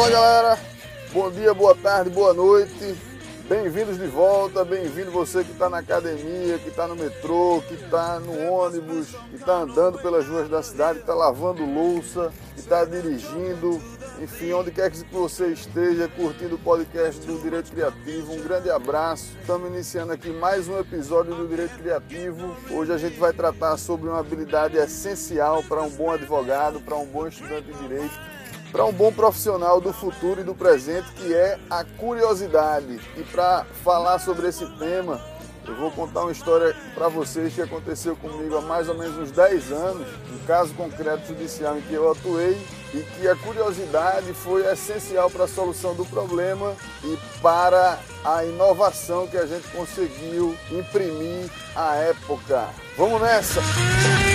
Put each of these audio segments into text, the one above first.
Fala galera, bom dia, boa tarde, boa noite. Bem-vindos de volta, bem-vindo você que está na academia, que está no metrô, que está no ônibus, que está andando pelas ruas da cidade, que está lavando louça, que está dirigindo, enfim, onde quer que você esteja curtindo o podcast do Direito Criativo, um grande abraço. Estamos iniciando aqui mais um episódio do Direito Criativo. Hoje a gente vai tratar sobre uma habilidade essencial para um bom advogado, para um bom estudante de direito para um bom profissional do futuro e do presente, que é a curiosidade. E para falar sobre esse tema, eu vou contar uma história para vocês que aconteceu comigo há mais ou menos uns 10 anos, um caso concreto judicial em que eu atuei e que a curiosidade foi essencial para a solução do problema e para a inovação que a gente conseguiu imprimir à época. Vamos nessa! No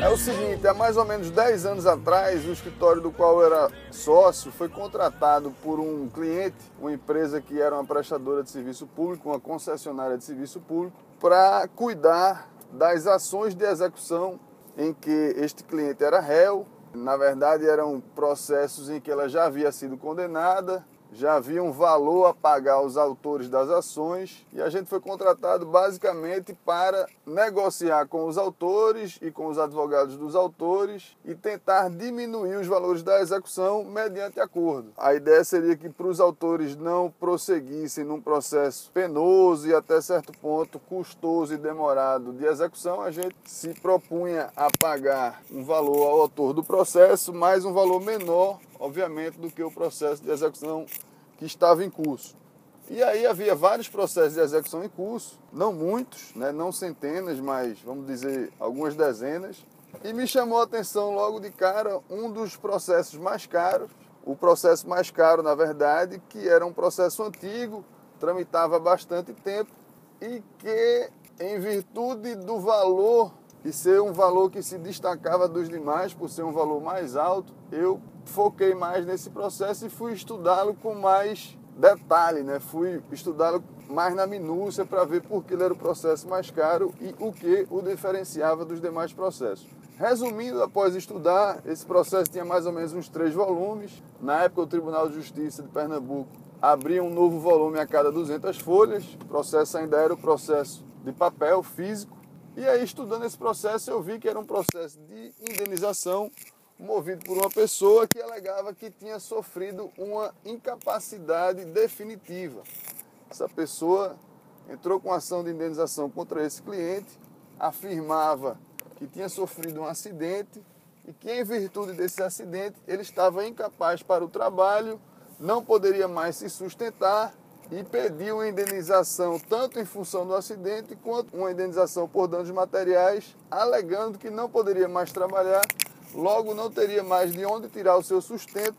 É o seguinte, há mais ou menos 10 anos atrás, o escritório do qual eu era sócio foi contratado por um cliente, uma empresa que era uma prestadora de serviço público, uma concessionária de serviço público, para cuidar das ações de execução em que este cliente era réu. Na verdade, eram processos em que ela já havia sido condenada já havia um valor a pagar aos autores das ações e a gente foi contratado basicamente para negociar com os autores e com os advogados dos autores e tentar diminuir os valores da execução mediante acordo. A ideia seria que para os autores não prosseguissem num processo penoso e até certo ponto custoso e demorado de execução, a gente se propunha a pagar um valor ao autor do processo mais um valor menor obviamente, do que o processo de execução que estava em curso. E aí havia vários processos de execução em curso, não muitos, né, não centenas, mas vamos dizer algumas dezenas. E me chamou a atenção logo de cara um dos processos mais caros, o processo mais caro, na verdade, que era um processo antigo, tramitava bastante tempo e que, em virtude do valor e ser um valor que se destacava dos demais por ser um valor mais alto, eu foquei mais nesse processo e fui estudá-lo com mais detalhe, né? Fui estudá-lo mais na minúcia para ver por que ele era o processo mais caro e o que o diferenciava dos demais processos. Resumindo, após estudar, esse processo tinha mais ou menos uns três volumes. Na época, o Tribunal de Justiça de Pernambuco abria um novo volume a cada 200 folhas. O processo ainda era o processo de papel físico. E aí, estudando esse processo, eu vi que era um processo de indenização movido por uma pessoa que alegava que tinha sofrido uma incapacidade definitiva. Essa pessoa entrou com ação de indenização contra esse cliente, afirmava que tinha sofrido um acidente e que, em virtude desse acidente, ele estava incapaz para o trabalho, não poderia mais se sustentar e pediu indenização tanto em função do acidente quanto uma indenização por danos materiais, alegando que não poderia mais trabalhar logo não teria mais de onde tirar o seu sustento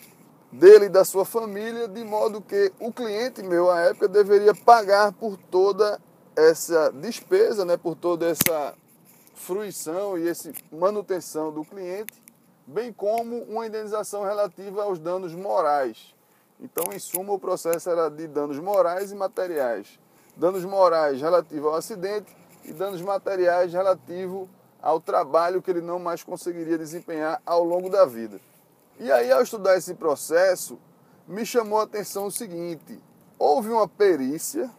dele e da sua família, de modo que o cliente meu à época deveria pagar por toda essa despesa, né, por toda essa fruição e essa manutenção do cliente, bem como uma indenização relativa aos danos morais. Então, em suma, o processo era de danos morais e materiais. Danos morais relativos ao acidente e danos materiais relativos ao trabalho que ele não mais conseguiria desempenhar ao longo da vida. E aí, ao estudar esse processo, me chamou a atenção o seguinte: houve uma perícia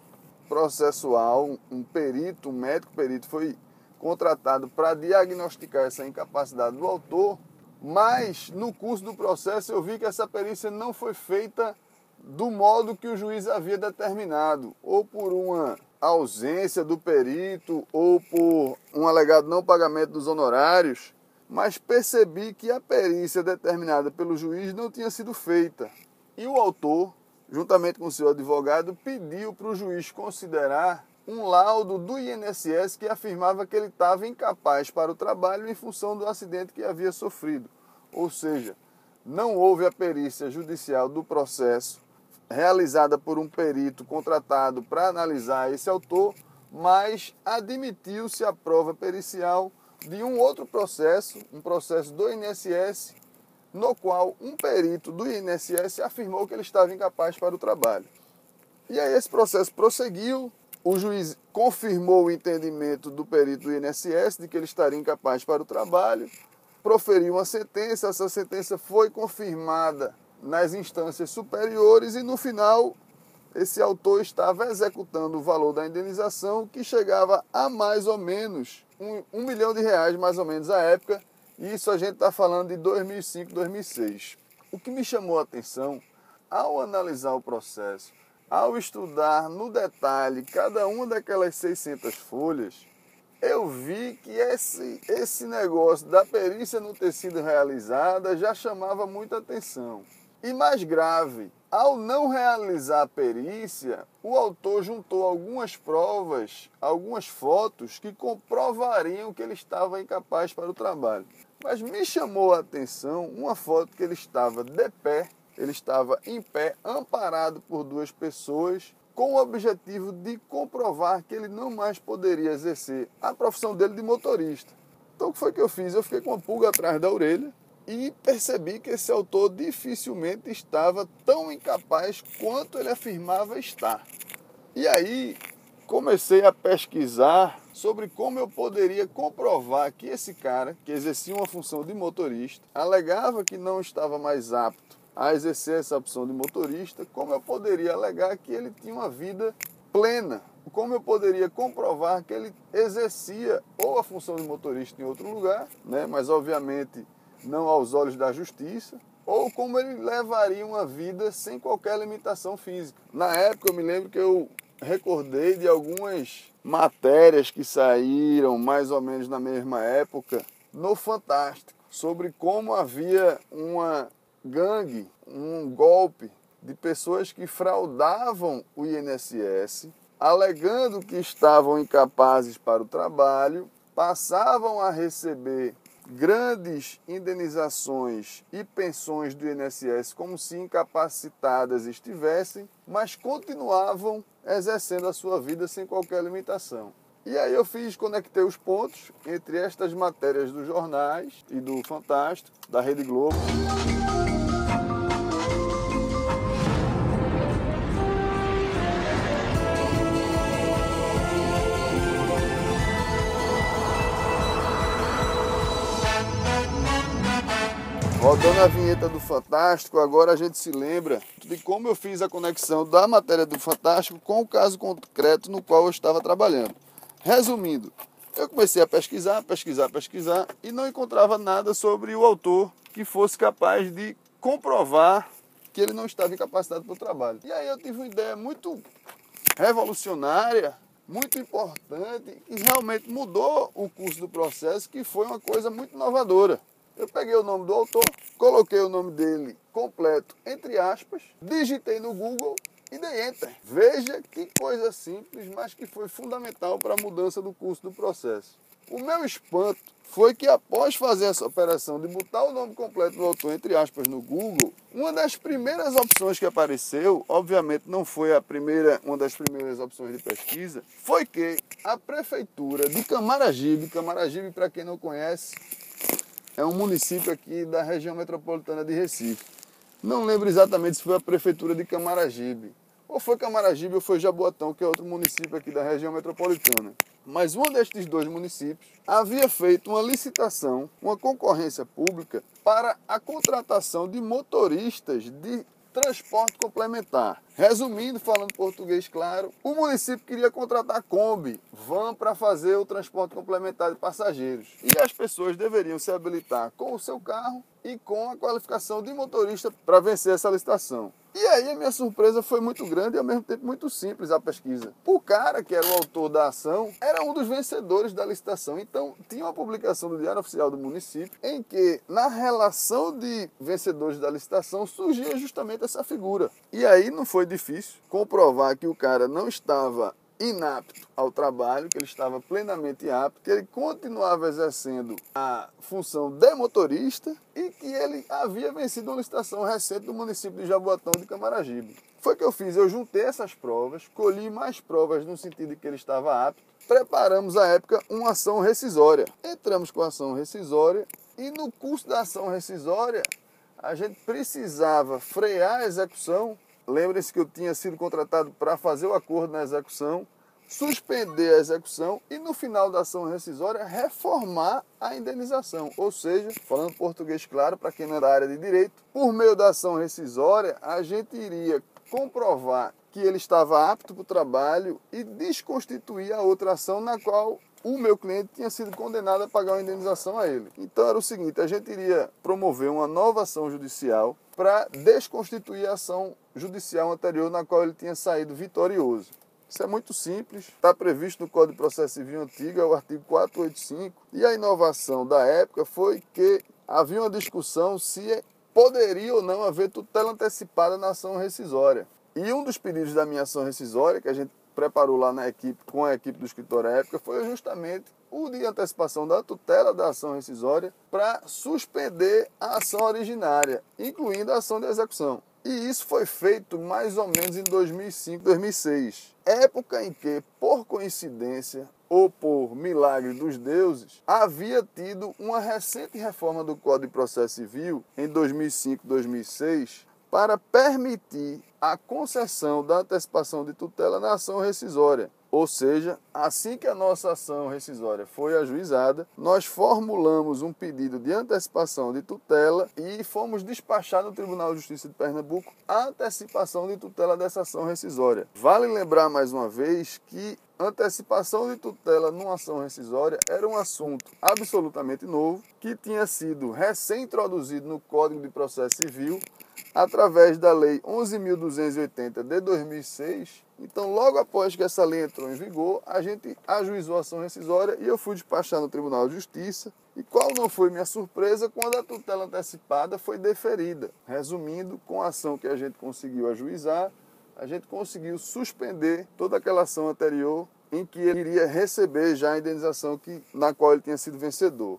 processual, um perito, um médico perito foi contratado para diagnosticar essa incapacidade do autor, mas no curso do processo eu vi que essa perícia não foi feita do modo que o juiz havia determinado, ou por uma ausência do perito ou por um alegado não pagamento dos honorários, mas percebi que a perícia determinada pelo juiz não tinha sido feita. E o autor, juntamente com o seu advogado, pediu para o juiz considerar um laudo do INSS que afirmava que ele estava incapaz para o trabalho em função do acidente que havia sofrido. Ou seja, não houve a perícia judicial do processo realizada por um perito contratado para analisar esse autor, mas admitiu-se a prova pericial de um outro processo, um processo do INSS, no qual um perito do INSS afirmou que ele estava incapaz para o trabalho. E aí esse processo prosseguiu, o juiz confirmou o entendimento do perito do INSS de que ele estaria incapaz para o trabalho, proferiu uma sentença, essa sentença foi confirmada nas instâncias superiores e no final esse autor estava executando o valor da indenização que chegava a mais ou menos um, um milhão de reais, mais ou menos à época, e isso a gente está falando de 2005, 2006. O que me chamou a atenção ao analisar o processo, ao estudar no detalhe cada uma daquelas 600 folhas, eu vi que esse, esse negócio da perícia não ter sido realizada já chamava muita atenção. E mais grave, ao não realizar a perícia, o autor juntou algumas provas, algumas fotos que comprovariam que ele estava incapaz para o trabalho. Mas me chamou a atenção uma foto que ele estava de pé, ele estava em pé, amparado por duas pessoas, com o objetivo de comprovar que ele não mais poderia exercer a profissão dele de motorista. Então o que foi que eu fiz? Eu fiquei com uma pulga atrás da orelha e percebi que esse autor dificilmente estava tão incapaz quanto ele afirmava estar. E aí comecei a pesquisar sobre como eu poderia comprovar que esse cara, que exercia uma função de motorista, alegava que não estava mais apto a exercer essa opção de motorista, como eu poderia alegar que ele tinha uma vida plena, como eu poderia comprovar que ele exercia ou a função de motorista em outro lugar, né, mas obviamente não aos olhos da justiça, ou como ele levaria uma vida sem qualquer limitação física. Na época, eu me lembro que eu recordei de algumas matérias que saíram mais ou menos na mesma época no Fantástico, sobre como havia uma gangue, um golpe de pessoas que fraudavam o INSS, alegando que estavam incapazes para o trabalho, passavam a receber grandes indenizações e pensões do INSS como se incapacitadas estivessem, mas continuavam exercendo a sua vida sem qualquer limitação. E aí eu fiz, conectei os pontos entre estas matérias dos jornais e do Fantástico, da Rede Globo. Rodando a vinheta do Fantástico, agora a gente se lembra de como eu fiz a conexão da matéria do Fantástico com o caso concreto no qual eu estava trabalhando. Resumindo, eu comecei a pesquisar, pesquisar, pesquisar e não encontrava nada sobre o autor que fosse capaz de comprovar que ele não estava incapacitado para o trabalho. E aí eu tive uma ideia muito revolucionária, muito importante e realmente mudou o curso do processo, que foi uma coisa muito inovadora. Eu peguei o nome do autor, coloquei o nome dele completo, entre aspas, digitei no Google e dei enter. Veja que coisa simples, mas que foi fundamental para a mudança do curso do processo. O meu espanto foi que após fazer essa operação de botar o nome completo do autor, entre aspas, no Google, uma das primeiras opções que apareceu, obviamente não foi a primeira, uma das primeiras opções de pesquisa, foi que a prefeitura de Camaragibe, Camaragibe, para quem não conhece, é um município aqui da região metropolitana de Recife. Não lembro exatamente se foi a prefeitura de Camaragibe, ou foi Camaragibe ou foi Jaboatão, que é outro município aqui da região metropolitana. Mas um destes dois municípios havia feito uma licitação, uma concorrência pública para a contratação de motoristas de transporte complementar. Resumindo, falando português claro, o município queria contratar Kombi, van para fazer o transporte complementar de passageiros. E as pessoas deveriam se habilitar com o seu carro e com a qualificação de motorista para vencer essa licitação. E aí a minha surpresa foi muito grande e ao mesmo tempo muito simples a pesquisa. O cara que era o autor da ação era um dos vencedores da licitação. Então tinha uma publicação do Diário Oficial do município em que na relação de vencedores da licitação surgia justamente essa figura. E aí não foi difícil comprovar que o cara não estava inapto ao trabalho, que ele estava plenamente apto, que ele continuava exercendo a função de motorista e que ele havia vencido uma licitação recente do município de Jaboatão de Camaragibe. Foi o que eu fiz, eu juntei essas provas, colhi mais provas no sentido de que ele estava apto, preparamos à época uma ação rescisória. Entramos com a ação rescisória e no curso da ação rescisória a gente precisava frear a execução Lembrem-se que eu tinha sido contratado para fazer o acordo na execução, suspender a execução e, no final da ação rescisória, reformar a indenização. Ou seja, falando português claro, para quem não é da área de direito, por meio da ação rescisória, a gente iria comprovar que ele estava apto para o trabalho e desconstituir a outra ação na qual o meu cliente tinha sido condenado a pagar uma indenização a ele. Então era o seguinte, a gente iria promover uma nova ação judicial para desconstituir a ação judicial anterior na qual ele tinha saído vitorioso. Isso é muito simples, está previsto no Código de Processo Civil Antigo, é o artigo 485, e a inovação da época foi que havia uma discussão se poderia ou não haver tutela antecipada na ação rescisória. E um dos pedidos da minha ação rescisória, que a gente preparou lá na equipe, com a equipe do escritório época, foi justamente o de antecipação da tutela da ação rescisória para suspender a ação originária, incluindo a ação de execução. E isso foi feito mais ou menos em 2005, 2006. Época em que, por coincidência ou por milagre dos deuses, havia tido uma recente reforma do Código de Processo Civil em 2005, 2006, para permitir a concessão da antecipação de tutela na ação rescisória. Ou seja, assim que a nossa ação rescisória foi ajuizada, nós formulamos um pedido de antecipação de tutela e fomos despachar no Tribunal de Justiça de Pernambuco a antecipação de tutela dessa ação rescisória. Vale lembrar mais uma vez que antecipação de tutela numa ação rescisória era um assunto absolutamente novo que tinha sido recém-introduzido no Código de Processo Civil através da Lei 11.280 de 2006. Então, logo após que essa lei entrou em vigor, a gente ajuizou a ação rescisória e eu fui despachar no Tribunal de Justiça. E qual não foi minha surpresa quando a tutela antecipada foi deferida? Resumindo, com a ação que a gente conseguiu ajuizar, a gente conseguiu suspender toda aquela ação anterior em que ele iria receber já a indenização que, na qual ele tinha sido vencedor.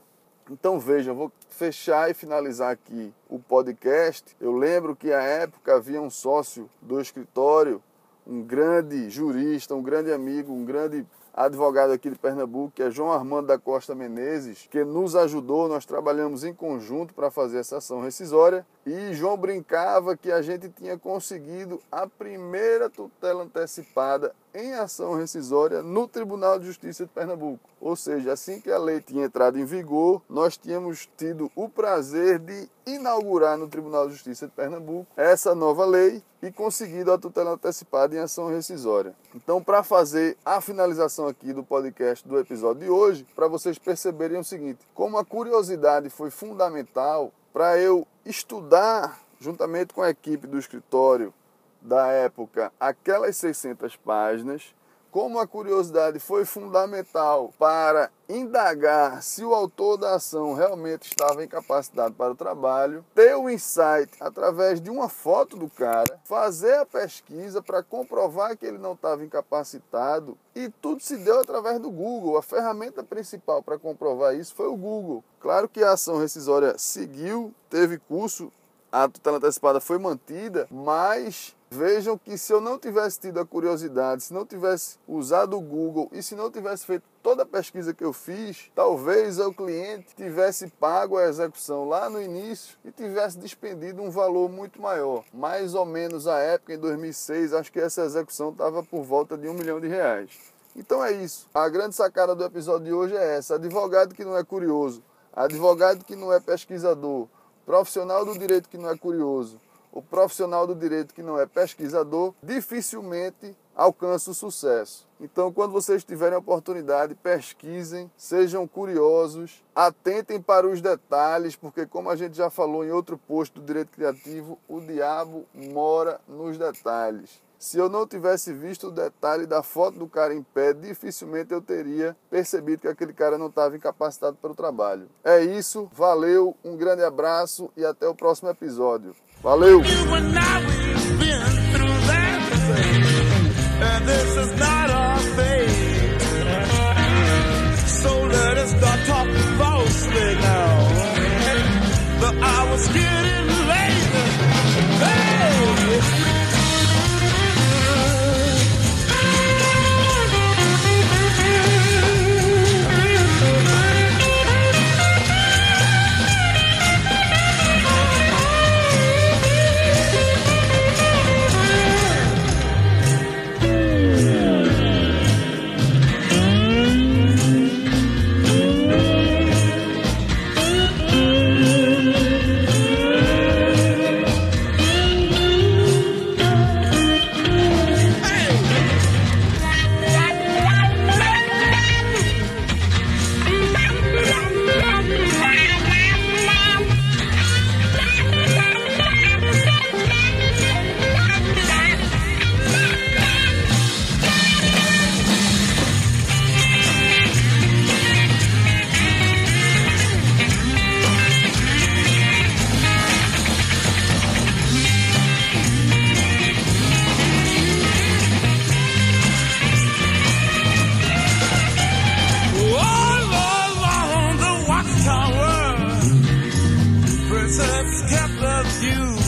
Então veja, eu vou fechar e finalizar aqui o podcast. Eu lembro que à época havia um sócio do escritório, um grande jurista, um grande amigo, um grande advogado aqui de Pernambuco, que é João Armando da Costa Menezes, que nos ajudou, nós trabalhamos em conjunto para fazer essa ação rescisória. E João brincava que a gente tinha conseguido a primeira tutela antecipada em ação rescisória no Tribunal de Justiça de Pernambuco. Ou seja, assim que a lei tinha entrado em vigor, nós tínhamos tido o prazer de inaugurar no Tribunal de Justiça de Pernambuco essa nova lei e conseguido a tutela antecipada em ação rescisória. Então, para fazer a finalização aqui do podcast do episódio de hoje, para vocês perceberem o seguinte: como a curiosidade foi fundamental para eu estudar juntamente com a equipe do escritório da época aquelas 600 páginas, como a curiosidade foi fundamental para indagar se o autor da ação realmente estava incapacitado para o trabalho, ter o insight através de uma foto do cara, fazer a pesquisa para comprovar que ele não estava incapacitado e tudo se deu através do Google. A ferramenta principal para comprovar isso foi o Google. Claro que a ação rescisória seguiu, teve curso, a tutela antecipada foi mantida, mas Vejam que se eu não tivesse tido a curiosidade, se não tivesse usado o Google e se não tivesse feito toda a pesquisa que eu fiz, talvez o cliente tivesse pago a execução lá no início e tivesse despendido um valor muito maior. Mais ou menos a época, em 2006, acho que essa execução estava por volta de um milhão de reais. Então é isso. A grande sacada do episódio de hoje é essa: advogado que não é curioso, advogado que não é pesquisador, profissional do direito que não é curioso o profissional do direito que não é pesquisador dificilmente alcança o sucesso. Então, quando vocês tiverem oportunidade, pesquisem, sejam curiosos, atentem para os detalhes, porque, como a gente já falou em outro posto do direito criativo, o diabo mora nos detalhes. Se eu não tivesse visto o detalhe da foto do cara em pé, dificilmente eu teria percebido que aquele cara não estava incapacitado para o trabalho. É isso, valeu, um grande abraço e até o próximo episódio. Valeu! You